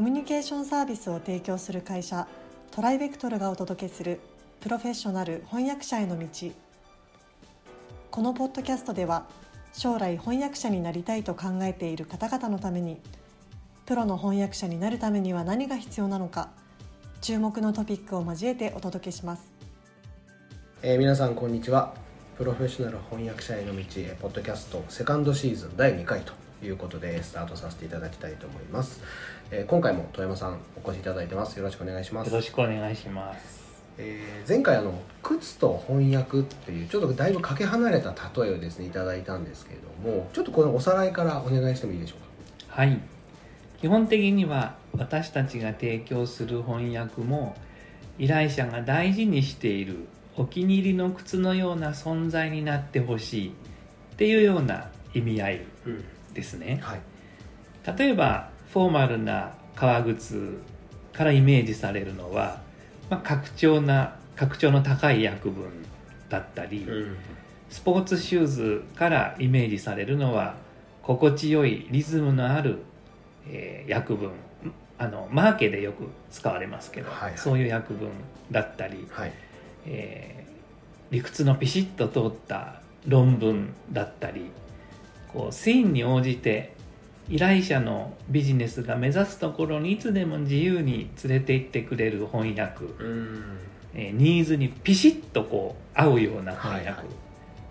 コミュニケーションサービスを提供する会社トライベクトルがお届けするプロフェッショナル翻訳者への道。このポッドキャストでは将来翻訳者になりたいと考えている方々のためにプロの翻訳者になるためには何が必要なのか注目のトピックを交えてお届けします、えー皆さんこんにちは。プロフェッショナル翻訳者への道ポッドキャストセカンドシーズン第2回ということでスタートさせていただきたいと思います、えー今回も富山さんお越しいただいてます。よろしくお願いします。よろしくお願いします。えー前回あの靴と翻訳っていうちょっとだいぶかけ離れた例えをですねいただいたんですけれどもちょっとこのおさらいからお願いしてもいいでしょうか？はい。基本的には私たちが提供する翻訳も依頼者が大事にしているお気に入りの靴のような存在になってほしいっていうような意味合い。うんですね。はい。例えばフォーマルな革靴からイメージされるのは、まあ、拡張な拡張の高い訳文だったり、うん。スポーツシューズからイメージされるのは心地よいリズムのある、えー訳文あのマーケでよく使われますけど、はいはい。そういう訳文だったり、はい。えー理屈のピシッと通った論文だったりこうシーンに応じて依頼者のビジネスが目指すところにいつでも自由に連れて行ってくれる翻訳、うん。えーニーズにピシッとこう合うような翻訳、はいは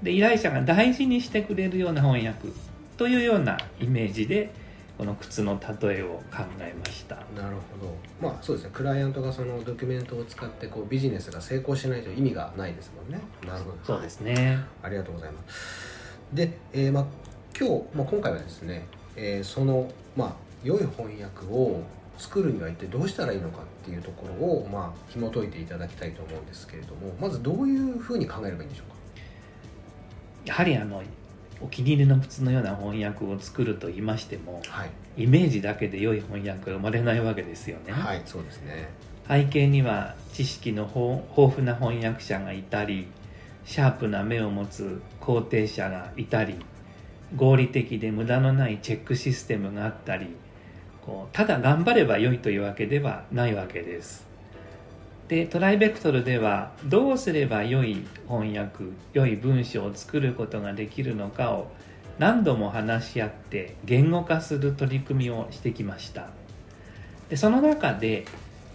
い。で依頼者が大事にしてくれるような翻訳。というようなイメージでこの靴の例えを考えました。なるほど。まあそうですね。クライアントがそのドキュメントを使ってこうビジネスが成功しないと意味がないですもんね。なるほど。そうですね。ありがとうございます。で、えーまあ、今日、まあ、今回はですね、えーその、まあ、良い翻訳を作るには一体どうしたらいいのかっていうところを、まあ、紐解いていただきたいと思うんですけれどもまずどういうふうに考えればいいんでしょうか？やはりあのお気に入りの靴のような翻訳を作ると言いましてもはい、イメージだけで良い翻訳が生まれないわけですよね、はい、そうですね。背景には知識の豊豊富な翻訳者がいたりシャープな目を持つ肯定者がいたり合理的で無駄のないチェックシステムがあったりこうただ頑張れば良いというわけではないわけです。でトライベクトルではどうすれば良い翻訳良い文章を作ることができるのかを何度も話し合って言語化する取り組みをしてきました。でその中で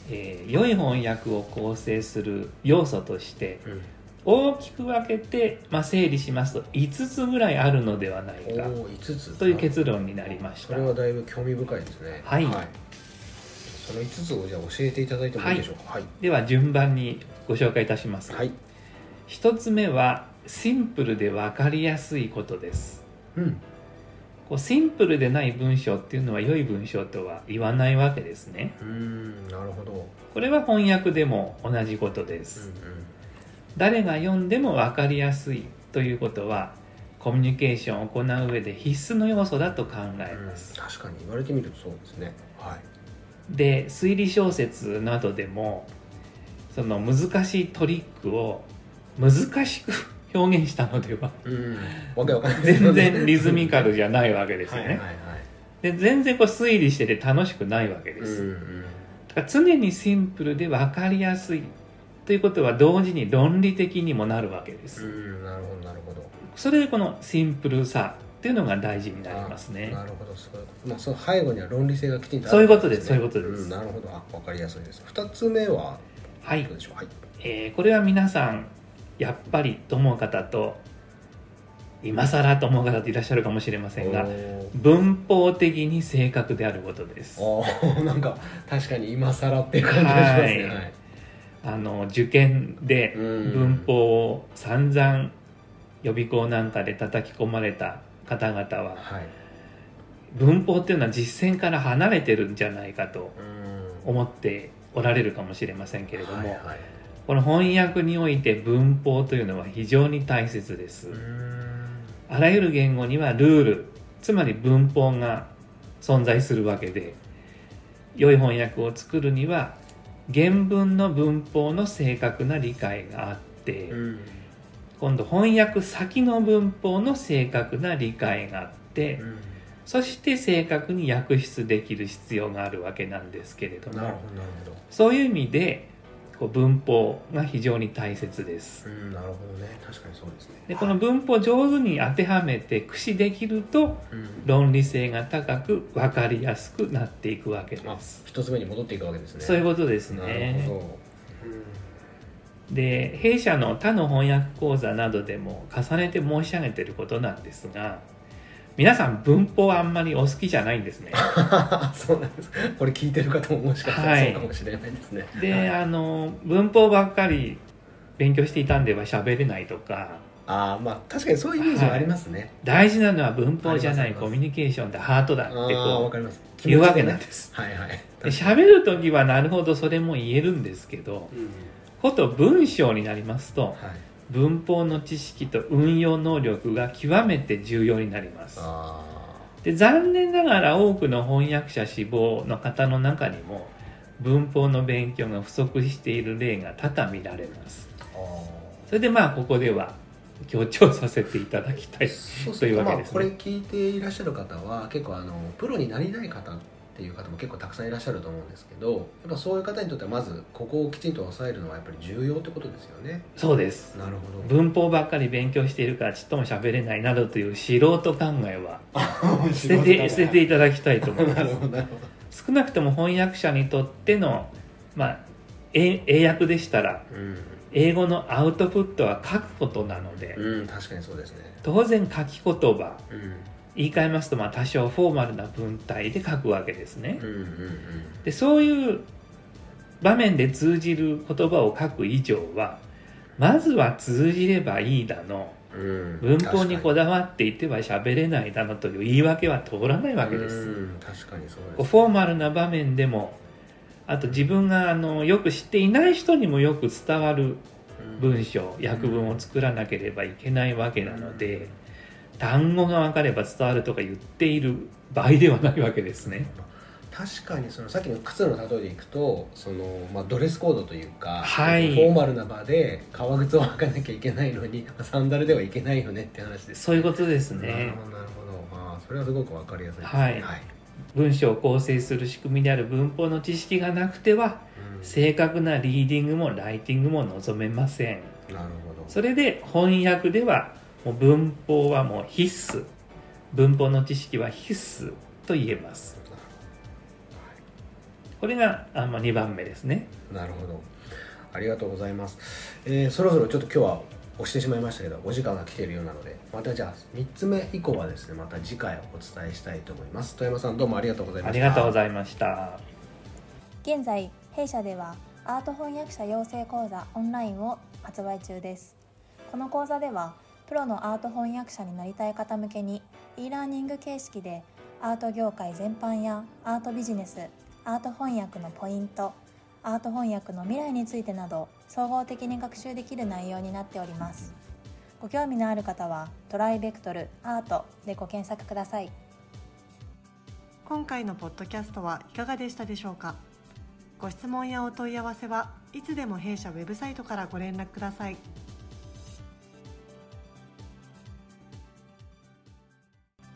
えー良い翻訳を構成する要素としてうん。大きく分けて、まあ、整理しますと5つぐらいあるのではないか。おお5つという結論になりました。それはだいぶ興味深いですね。はい。その5つをじゃあ教えていただいてもいいでしょうか。はい。では順番にご紹介いたします、はい、1つ目はシンプルで分かりやすいことです。うん。こうシンプルでない文章っていうのは良い文章とは言わないわけですね。うーんなるほど。これは翻訳でも同じことです、うん誰が読んでも分かりやすいということはコミュニケーションを行う上で必須の要素だと考えうんます、確かに言われてみるとそうですね。はい。で推理小説などでもその難しいトリックを難しく表現したのでは全然リズミカルじゃないわけですよね、はいはいはい。で全然こう推理してて楽しくないわけです、うんうん。だから常にシンプルで分かりやすいということは同時に論理的にもなるわけです、うんなるほどなるほど。それでこのシンプルさっていうのが大事になりますね。あなるほどそうい。うことまあその背後には論理性がきちんとあるそういうことですねそういうことです。んなるほど。あわかりやすいです。二つ目ははい。どうでしょう？はい。えーこれは皆さんやっぱりと思う方と今更と思う方っていらっしゃるかもしれませんが文法的に正確であることです。おーなんか確かに今更っていう感じがしますね。はい。はいあの受験でうん。文法を散々予備校なんかで叩き込まれた方々ははい。文法っていうのは実践から離れてるんじゃないかとうん。思っておられるかもしれませんけれども、この翻訳において文法というのは非常に大切です、うん。あらゆる言語にはルールつまり文法が存在するわけで良い翻訳を作るには原文の文法の正確な理解があって、うん今度翻訳先の文法の正確な理解があって、そして正確に訳出できる必要があるわけなんですけれどもそういう意味でこう文法が非常に大切です。うんなるほどね。確かにそうですね。でこの文法を上手に当てはめて駆使できるとうん。論理性が高く分かりやすくなっていくわけであす一つ目に戻っていくわけですね。そういうことですなるねほど。で弊社の他の翻訳講座などでも重ねて申し上げていることなんですが皆さん文法あんまりお好きじゃないんですね。そうなんです。これ聞いてる方ももしかしたらはい。そうかもしれないですね、で、はい。あの文法ばっかり勉強していたんでは喋れないとか。ああまあ確かにそういうイメージはありますね、大事なのは文法じゃないコミュニケーションでハートだってこかります。う言うわけなんです。はいはい。で喋る時はなるほどそれも言えるんですけどうん。こと文章になりますとはい文法の知識と運用能力が極めて重要になります。あで残念ながら多くの翻訳者志望の方の中にも文法の勉強が不足している例が多々見られます。それでまあここでは強調させていただきたいそうすというわけですね。れ聞いていらっしゃる方は結構あのプロになりたい方っていう方も結構たくさんいらっしゃると思うんですけどやっぱそういう方にとってはまずここをきちんと抑えるのはやっぱり重要ってことですよね。そうです。なるほど。文法ばっかり勉強しているからちっとも喋れないなどという素人考えは 捨てて捨てていただきたいと思いまなるす少なくとも翻訳者にとっての、まあ、英英訳でしたらど英語のアウトプットは書くことなのでうん、うん、確かにそうですね。当然書き言葉うん言い換えますとまあ多少フォーマルな文体で書くわけですね。うんうんでそういう場面で通じる言葉を書く以上はまずは通じればいいだの。うんうん文法にこだだわっていては喋れないだのという言い訳は通らないわけです。うん確かにそうです。フォーマルな場面でもあと自分があのよく知っていない人にもよく伝わる文章訳文を作らなければいけないわけなので単語が分かれば伝わるとか言っている場合ではないわけですね。確かにそのさっきの靴の例えでいくとその、まあ、ドレスコードというか、はい。フォーマルな場で革靴を履かなきゃいけないのに サンダルではいけないよねって話ですそういうことですなるねほどなるほど。あーそれはすごくわかりやすいですね。はい。文章を構成する仕組みである文法の知識がなくてはうん。正確なリーディングもライティングも望めません。なるほど。それで翻訳ではもう文法はもう必須。文法の知識は必須と言えます。これがあまあ2番目ですね。なるほど。ありがとうございます、えーそろそろちょっと今日は押してしまいましたけどお時間が来ているようなのでまたじゃあ3つ目以降はですねまた次回お伝えしたいと思います。富山さんどうもありがとうございました。ありがとうございました。現在弊社ではアート翻訳者養成講座オンラインを発売中です。この講座ではプロのアート翻訳者になりたい方向けに e ラーニング形式でアート業界全般やアートビジネスアート翻訳のポイントアート翻訳の未来についてなど総合的に学習できる内容になっております。ご興味のある方はトライベクトルアートでご検索ください。今回のポッドキャストはいかがでしたでしょうか？ご質問やお問い合わせはいつでも弊社ウェブサイトからご連絡ください。